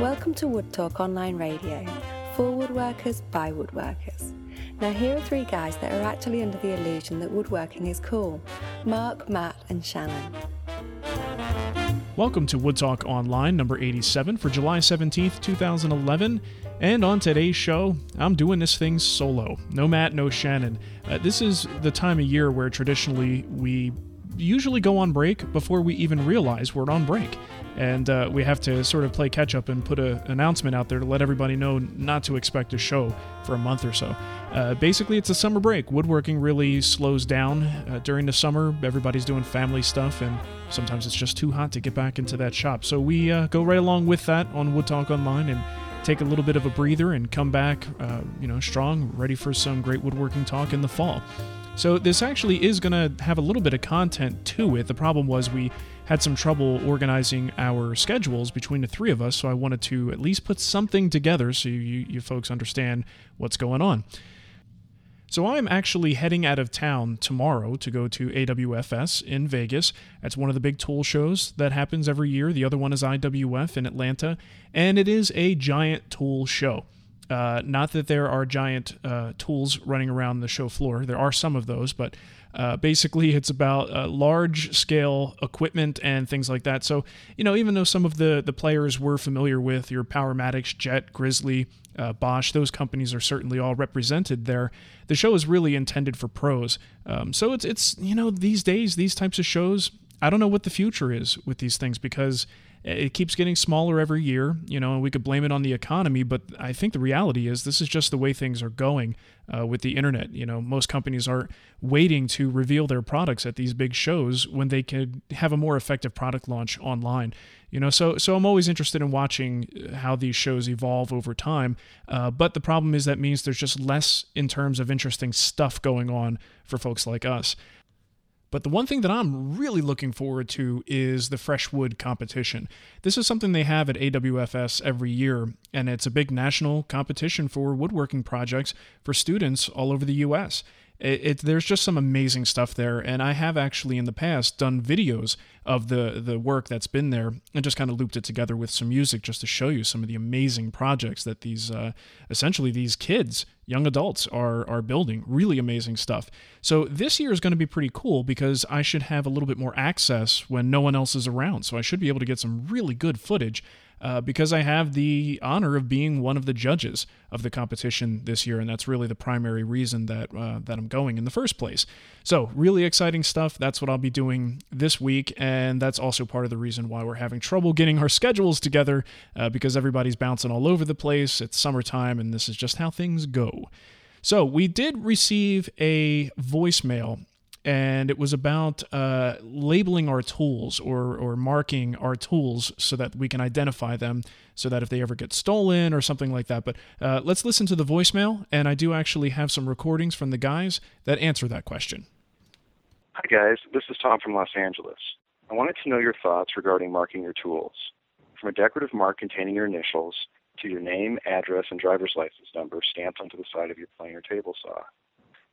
Welcome to Wood Talk Online Radio for woodworkers by woodworkers. Now, here are three guys that are actually under the illusion that woodworking is cool Mark, Matt, and Shannon. Welcome to Wood Talk Online, number 87 for July 17th, 2011. And on today's show, I'm doing this thing solo. No Matt, no Shannon. Uh, this is the time of year where traditionally we usually go on break before we even realize we're on break. And uh, we have to sort of play catch up and put an announcement out there to let everybody know not to expect a show for a month or so. Uh, basically, it's a summer break. Woodworking really slows down uh, during the summer. Everybody's doing family stuff, and sometimes it's just too hot to get back into that shop. So we uh, go right along with that on Wood Talk Online and take a little bit of a breather and come back, uh, you know, strong, ready for some great woodworking talk in the fall. So this actually is going to have a little bit of content to it. The problem was we had some trouble organizing our schedules between the three of us, so I wanted to at least put something together so you, you folks understand what's going on. So I'm actually heading out of town tomorrow to go to AWFS in Vegas. That's one of the big tool shows that happens every year. The other one is IWF in Atlanta, and it is a giant tool show. Uh, not that there are giant uh, tools running around the show floor. There are some of those, but uh, basically, it's about uh, large scale equipment and things like that. So, you know, even though some of the, the players we're familiar with, your Powermatics, Jet, Grizzly, uh, Bosch, those companies are certainly all represented there. The show is really intended for pros. Um, so it's, it's, you know, these days, these types of shows, I don't know what the future is with these things because it keeps getting smaller every year, you know, and we could blame it on the economy, but I think the reality is this is just the way things are going uh, with the internet. You know, most companies aren't waiting to reveal their products at these big shows when they could have a more effective product launch online. You know, so so I'm always interested in watching how these shows evolve over time. Uh, but the problem is that means there's just less in terms of interesting stuff going on for folks like us. But the one thing that I'm really looking forward to is the Freshwood competition. This is something they have at AWFS every year, and it's a big national competition for woodworking projects for students all over the US. It, it, there's just some amazing stuff there, and I have actually in the past done videos of the the work that's been there, and just kind of looped it together with some music just to show you some of the amazing projects that these uh, essentially these kids, young adults, are are building. Really amazing stuff. So this year is going to be pretty cool because I should have a little bit more access when no one else is around, so I should be able to get some really good footage uh, because I have the honor of being one of the judges of the competition this year, and that's really the primary reason that uh, that I'm going in the first place. So, really exciting stuff. That's what I'll be doing this week, and that's also part of the reason why we're having trouble getting our schedules together uh, because everybody's bouncing all over the place. It's summertime, and this is just how things go. So, we did receive a voicemail and it was about uh, labeling our tools or, or marking our tools so that we can identify them so that if they ever get stolen or something like that. But uh, let's listen to the voicemail, and I do actually have some recordings from the guys that answer that question. Hi, guys. This is Tom from Los Angeles. I wanted to know your thoughts regarding marking your tools. From a decorative mark containing your initials to your name, address, and driver's license number stamped onto the side of your planer table saw.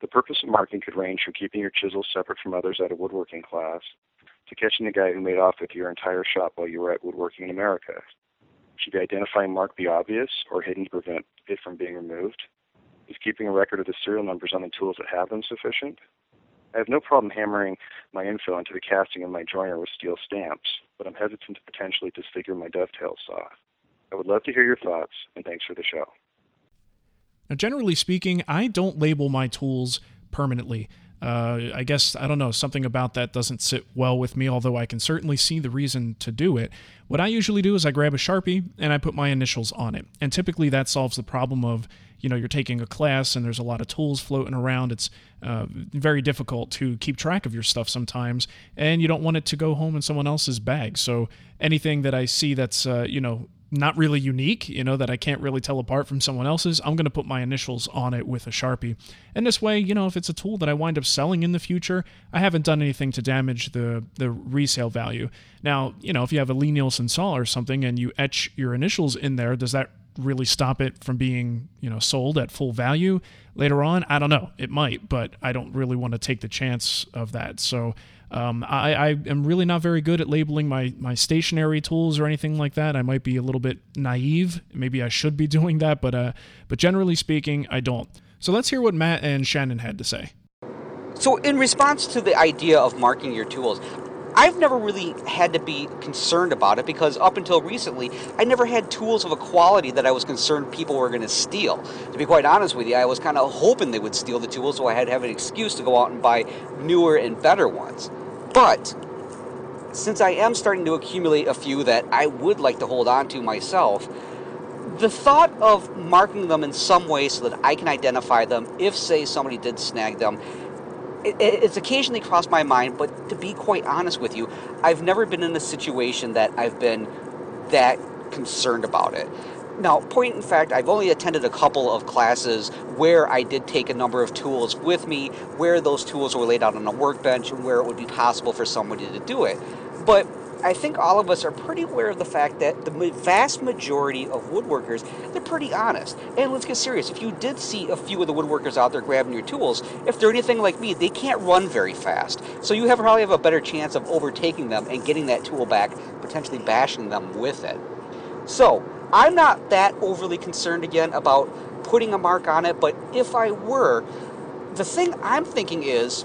The purpose of marking could range from keeping your chisels separate from others at a woodworking class to catching the guy who made off with your entire shop while you were at Woodworking in America. Should the identifying mark be obvious or hidden to prevent it from being removed? Is keeping a record of the serial numbers on the tools that have them sufficient? I have no problem hammering my info into the casting of my jointer with steel stamps, but I'm hesitant to potentially disfigure my dovetail saw. I would love to hear your thoughts, and thanks for the show. Now, generally speaking, I don't label my tools permanently. Uh, I guess, I don't know, something about that doesn't sit well with me, although I can certainly see the reason to do it. What I usually do is I grab a Sharpie and I put my initials on it. And typically that solves the problem of, you know, you're taking a class and there's a lot of tools floating around. It's uh, very difficult to keep track of your stuff sometimes, and you don't want it to go home in someone else's bag. So anything that I see that's, uh, you know, not really unique, you know, that I can't really tell apart from someone else's, I'm going to put my initials on it with a Sharpie. And this way, you know, if it's a tool that I wind up selling in the future, I haven't done anything to damage the the resale value. Now, you know, if you have a Lie-Nielsen saw or something and you etch your initials in there, does that really stop it from being, you know, sold at full value later on? I don't know. It might, but I don't really want to take the chance of that. So, Um, I, I am really not very good at labeling my my stationary tools or anything like that. I might be a little bit naive. Maybe I should be doing that, but uh, but generally speaking, I don't. So let's hear what Matt and Shannon had to say. So, in response to the idea of marking your tools, I've never really had to be concerned about it because up until recently, I never had tools of a quality that I was concerned people were going to steal. To be quite honest with you, I was kind of hoping they would steal the tools so I had to have an excuse to go out and buy newer and better ones. But since I am starting to accumulate a few that I would like to hold on to myself, the thought of marking them in some way so that I can identify them if, say, somebody did snag them it, it's occasionally crossed my mind, but to be quite honest with you, I've never been in a situation that I've been that concerned about it. Now, point in fact, I've only attended a couple of classes where I did take a number of tools with me, where those tools were laid out on a workbench, and where it would be possible for somebody to do it. But I think all of us are pretty aware of the fact that the vast majority of woodworkers, they're pretty honest. And let's get serious. If you did see a few of the woodworkers out there grabbing your tools, if they're anything like me, they can't run very fast. So you have probably have a better chance of overtaking them and getting that tool back, potentially bashing them with it. So I'm not that overly concerned again about putting a mark on it, but if I were, the thing I'm thinking is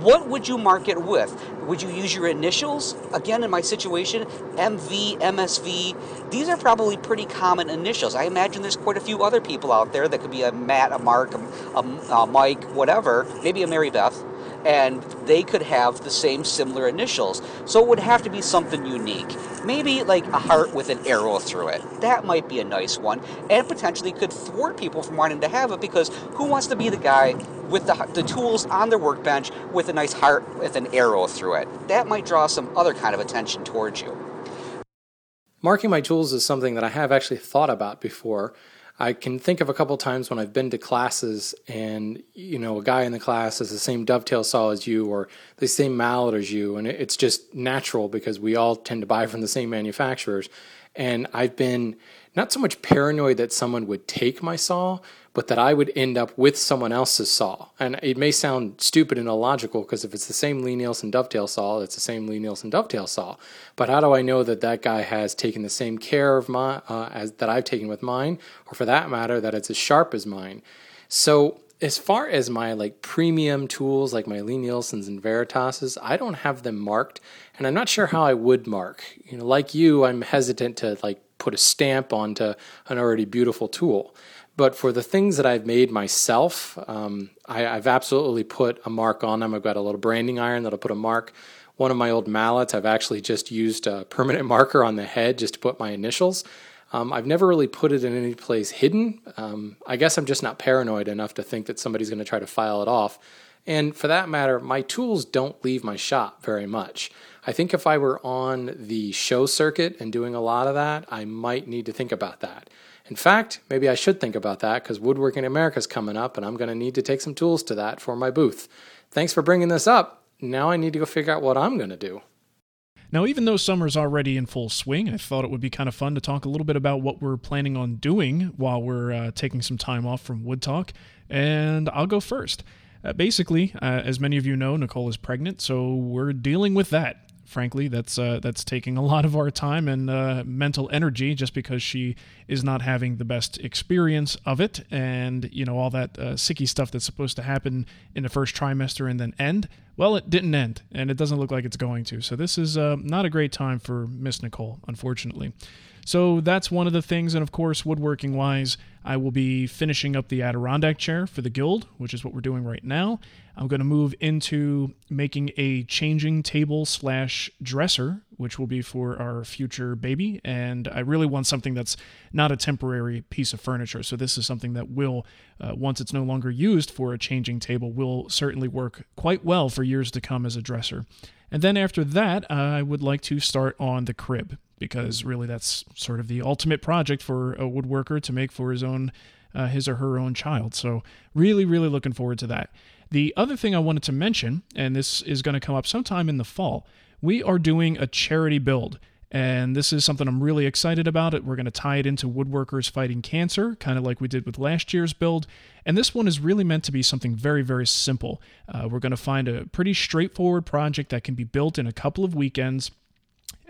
what would you mark it with? Would you use your initials? Again, in my situation, MV, MSV, these are probably pretty common initials. I imagine there's quite a few other people out there that could be a Matt, a Mark, a, a, Mike, whatever, maybe a Mary Beth and they could have the same similar initials. So it would have to be something unique. Maybe like a heart with an arrow through it. That might be a nice one, and potentially could thwart people from wanting to have it because who wants to be the guy with the, the tools on their workbench with a nice heart with an arrow through it? That might draw some other kind of attention towards you. Marking my tools is something that I have actually thought about before. I can think of a couple times when I've been to classes and you know a guy in the class has the same dovetail saw as you or the same mallet as you, and it's just natural because we all tend to buy from the same manufacturers. And I've been not so much paranoid that someone would take my saw, but that I would end up with someone else's saw. And it may sound stupid and illogical because if it's the same Lie-Nielsen dovetail saw, it's the same Lie-Nielsen dovetail saw. But how do I know that that guy has taken the same care of my uh, as that I've taken with mine, or for that matter, that it's as sharp as mine? So as far as my like premium tools like my Lie-Nielsen's and Veritases, I don't have them marked, and I'm not sure how I would mark. You know, like you, I'm hesitant to like put a stamp onto an already beautiful tool. But for the things that I've made myself, um, I, have absolutely put a mark on them. I've got a little branding iron that'll put a mark. One of my old mallets, I've actually just used a permanent marker on the head just to put my initials. Um, I've never really put it in any place hidden. Um, I guess I'm just not paranoid enough to think that somebody's going to try to file it off. And for that matter, my tools don't leave my shop very much. I think if I were on the show circuit and doing a lot of that, I might need to think about that. In fact, maybe I should think about that because Woodworking America is coming up and I'm going to need to take some tools to that for my booth. Thanks for bringing this up. Now I need to go figure out what I'm going to do. Now, even though summer's already in full swing, I thought it would be kind of fun to talk a little bit about what we're planning on doing while we're uh, taking some time off from Wood Talk. And I'll go first. Uh, basically, uh, as many of you know, Nicole is pregnant, so we're dealing with that frankly. That's uh, that's taking a lot of our time and uh, mental energy just because she is not having the best experience of it, and you know all that uh, sicky stuff that's supposed to happen in the first trimester and then end. Well, it didn't end, and it doesn't look like it's going to. So this is uh, not a great time for Miss Nicole, unfortunately. So that's one of the things. And of course, woodworking wise, I will be finishing up the Adirondack chair for the guild, which is what we're doing right now. I'm going to move into making a changing table slash dresser, which will be for our future baby. And I really want something that's not a temporary piece of furniture. So this is something that will, uh, once it's no longer used for a changing table, will certainly work quite well for years to come as a dresser. And then after that, I would like to start on the crib because really that's sort of the ultimate project for a woodworker to make for his own uh, his or her own child. So really, really looking forward to that. The other thing I wanted to mention, and this is going to come up sometime in the fall, we are doing a charity build. And this is something I'm really excited about. It We're going to tie it into woodworkers fighting cancer, kind of like we did with last year's build. And this one is really meant to be something very, very simple. Uh, we're going to find a pretty straightforward project that can be built in a couple of weekends.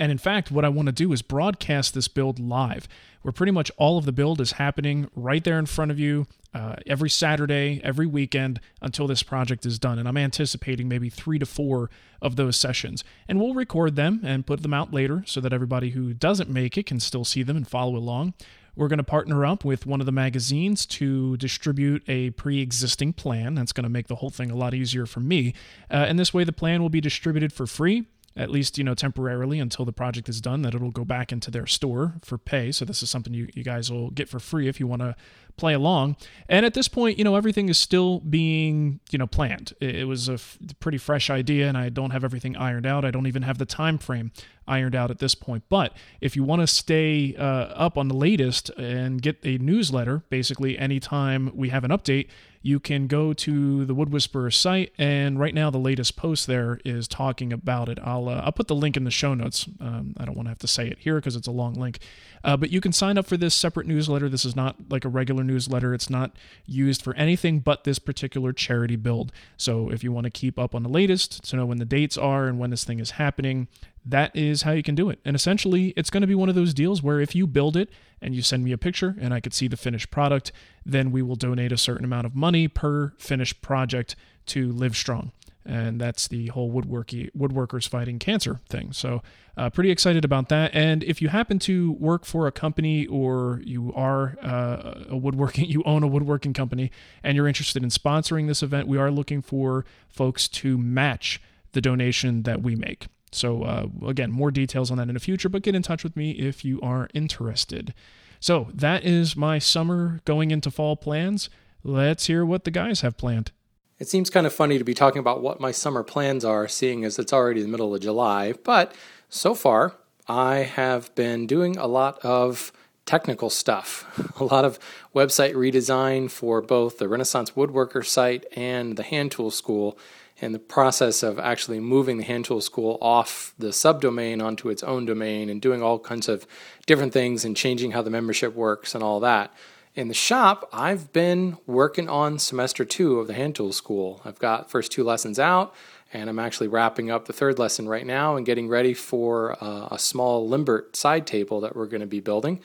And in fact, what I want to do is broadcast this build live, where pretty much all of the build is happening right there in front of you uh, every Saturday, every weekend until this project is done. And I'm anticipating maybe three to four of those sessions. And we'll record them and put them out later so that everybody who doesn't make it can still see them and follow along. We're going to partner up with one of the magazines to distribute a pre existing plan. That's going to make the whole thing a lot easier for me. Uh, and this way, the plan will be distributed for free at least you know temporarily until the project is done that it'll go back into their store for pay. So this is something you, you guys will get for free if you want to play along. And at this point you know everything is still being you know planned. It, it was a f- pretty fresh idea and i don't have everything ironed out. I don't even have the time frame ironed out at this point. But if you want to stay uh, up on the latest and get a newsletter basically anytime we have an update you can go to the Wood Whisperer site, and right now the latest post there is talking about it. I'll uh, I'll put the link in the show notes. Um, I don't want to have to say it here because it's a long link, uh, but you can sign up for this separate newsletter. This is not like a regular newsletter. It's not used for anything but this particular charity build. So if you want to keep up on the latest, to know when the dates are and when this thing is happening, that is how you can do it. And essentially, it's going to be one of those deals where if you build it and you send me a picture and I could see the finished product, then we will donate a certain amount of money per finished project to Live Strong. And that's the whole woodworky, woodworkers fighting cancer thing. So, uh, pretty excited about that. And if you happen to work for a company or you are uh, a woodworking, you own a woodworking company, and you're interested in sponsoring this event, we are looking for folks to match the donation that we make. So, uh, again, more details on that in the future, but get in touch with me if you are interested. So, that is my summer going into fall plans. Let's hear what the guys have planned. It seems kind of funny to be talking about what my summer plans are, seeing as it's already the middle of July, but so far I have been doing a lot of technical stuff, a lot of website redesign for both the Renaissance Woodworker site and the Hand Tool School and the process of actually moving the hand tool school off the subdomain onto its own domain and doing all kinds of different things and changing how the membership works and all that. In the shop, I've been working on semester two of the hand tool school. I've got first two lessons out, and I'm actually wrapping up the third lesson right now and getting ready for uh, a small Limbert side table that we're going to be building.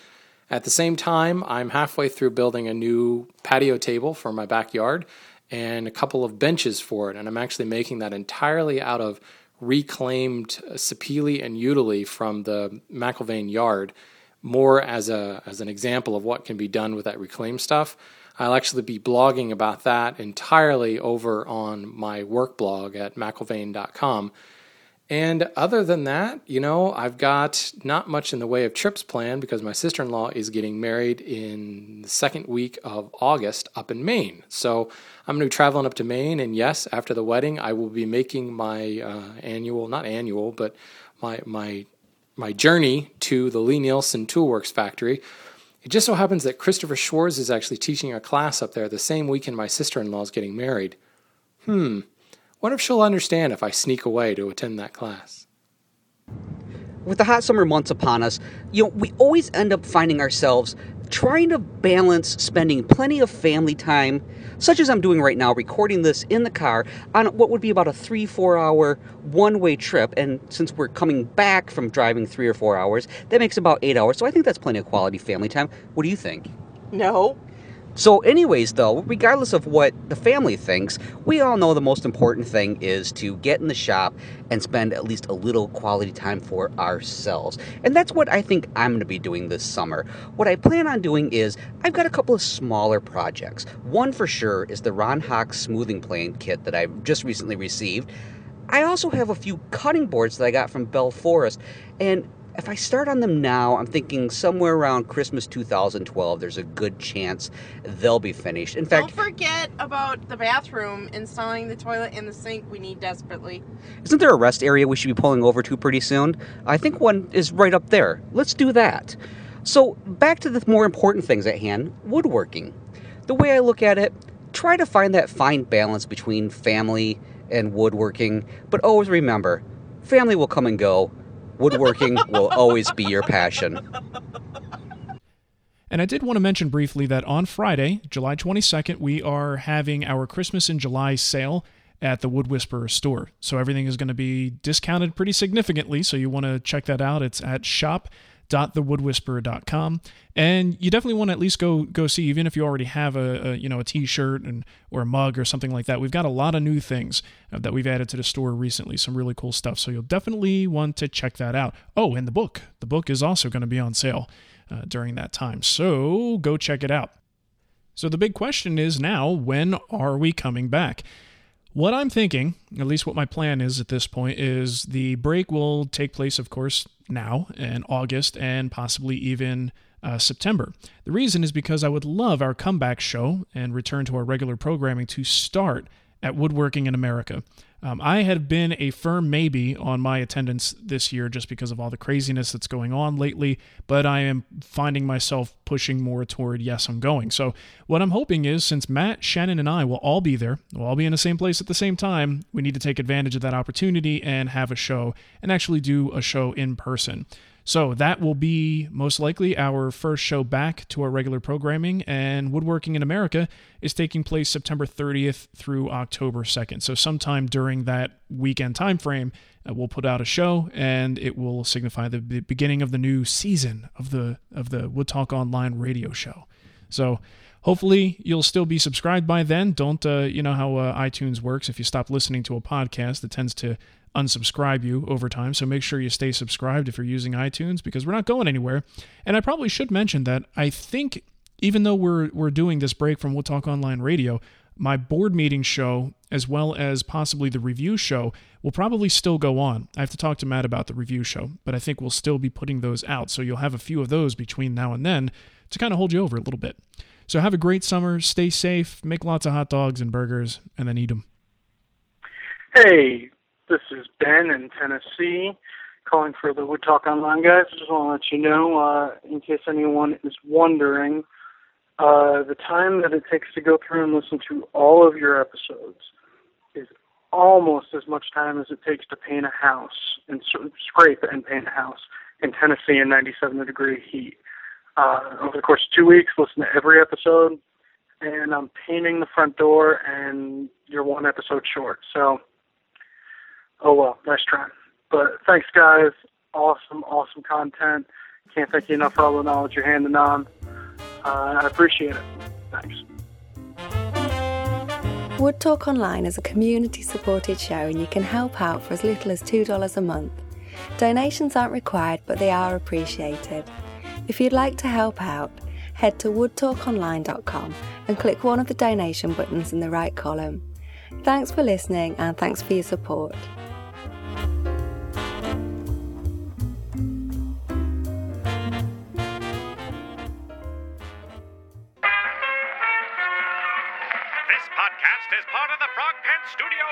At the same time, I'm halfway through building a new patio table for my backyard and a couple of benches for it. And I'm actually making that entirely out of reclaimed sapele and utile from the McIlvain yard, more as a as an example of what can be done with that reclaimed stuff. I'll actually be blogging about that entirely over on my work blog at mcilvain.com. And other than that, you know, I've got not much in the way of trips planned because my sister in law is getting married in the second week of August up in Maine. So I'm going to be traveling up to Maine. And yes, after the wedding, I will be making my uh, annual, not annual, but my, my, my journey to the Lie-Nielsen Toolworks factory. It just so happens that Christopher Schwarz is actually teaching a class up there the same weekend my sister in law is getting married. Hmm. What if she'll understand if I sneak away to attend that class? With the hot summer months upon us, you know, we always end up finding ourselves trying to balance spending plenty of family time, such as I'm doing right now, recording this in the car on what would be about a three, four hour one way trip. And since we're coming back from driving three or four hours, that makes about eight hours. So I think that's plenty of quality family time. What do you think? No. So, anyways, though, regardless of what the family thinks, we all know the most important thing is to get in the shop and spend at least a little quality time for ourselves. And that's what I think I'm going to be doing this summer. What I plan on doing is I've got a couple of smaller projects. One for sure is the Ron Hock smoothing plane kit that I've just recently received. I also have a few cutting boards that I got from Bell Forest, and if I start on them now, I'm thinking somewhere around Christmas 2012, there's a good chance they'll be finished. In fact, don't forget about the bathroom, installing the toilet and the sink we need desperately. Isn't there a rest area we should be pulling over to pretty soon? I think one is right up there. Let's do that. So, back to the more important things at hand woodworking. The way I look at it, try to find that fine balance between family and woodworking, but always remember family will come and go woodworking will always be your passion. And I did want to mention briefly that on Friday, July 22nd, we are having our Christmas in July sale at the Wood Whisperer store. So everything is going to be discounted pretty significantly. So you want to check that out. It's at shop.thewoodwhisperer.com. And you definitely want to at least go go see, even if you already have a, a you know a T-shirt and or a mug or something like that. We've got a lot of new things uh, that we've added to the store recently. Some really cool stuff. So you'll definitely want to check that out. Oh, and the book. The book is also going to be on sale uh, during that time. So go check it out. So the big question is now, when are we coming back? What I'm thinking, at least what my plan is at this point, is the break will take place, of course, now in August and possibly even uh, September. The reason is because I would love our comeback show and return to our regular programming to start at Woodworking in America. Um, I have been a firm maybe on my attendance this year just because of all the craziness that's going on lately, but I am finding myself pushing more toward yes, I'm going. So, what I'm hoping is since Matt, Shannon, and I will all be there, we'll all be in the same place at the same time, we need to take advantage of that opportunity and have a show and actually do a show in person. So that will be most likely our first show back to our regular programming, and Woodworking in America is taking place September 30th through October 2nd. So sometime during that weekend time frame, uh, we'll put out a show, and it will signify the, beginning of the new season of the of the Wood Talk Online radio show. So hopefully you'll still be subscribed by then. Don't uh, you know how uh, iTunes works? If you stop listening to a podcast, it tends to unsubscribe you over time. So make sure you stay subscribed if you're using iTunes because we're not going anywhere. And I probably should mention that I think even though we're we're doing this break from Wood Talk Online Radio, my board meeting show as well as possibly the review show will probably still go on. I have to talk to Matt about the review show, but I think we'll still be putting those out. So you'll have a few of those between now and then to kind of hold you over a little bit. So have a great summer, stay safe, make lots of hot dogs and burgers, and then eat them. Hey, this is Ben in Tennessee, calling for the Wood Talk Online guys. Just want to let you know, uh, in case anyone is wondering, uh, the time that it takes to go through and listen to all of your episodes is almost as much time as it takes to paint a house and scrape and paint a house in Tennessee in 97 degree heat. Uh, over the course of two weeks, listen to every episode, and I'm painting the front door, and you're one episode short. So oh well, nice try. But thanks, guys. Awesome, awesome content. Can't thank you enough for all the knowledge you're handing on. Uh, I appreciate it. Thanks. Wood Talk Online is a community supported show and you can help out for as little as $2 a month. Donations aren't required, but they are appreciated. If you'd like to help out, head to woodtalkonline.com and click one of the donation buttons in the right column. Thanks for listening and thanks for your support.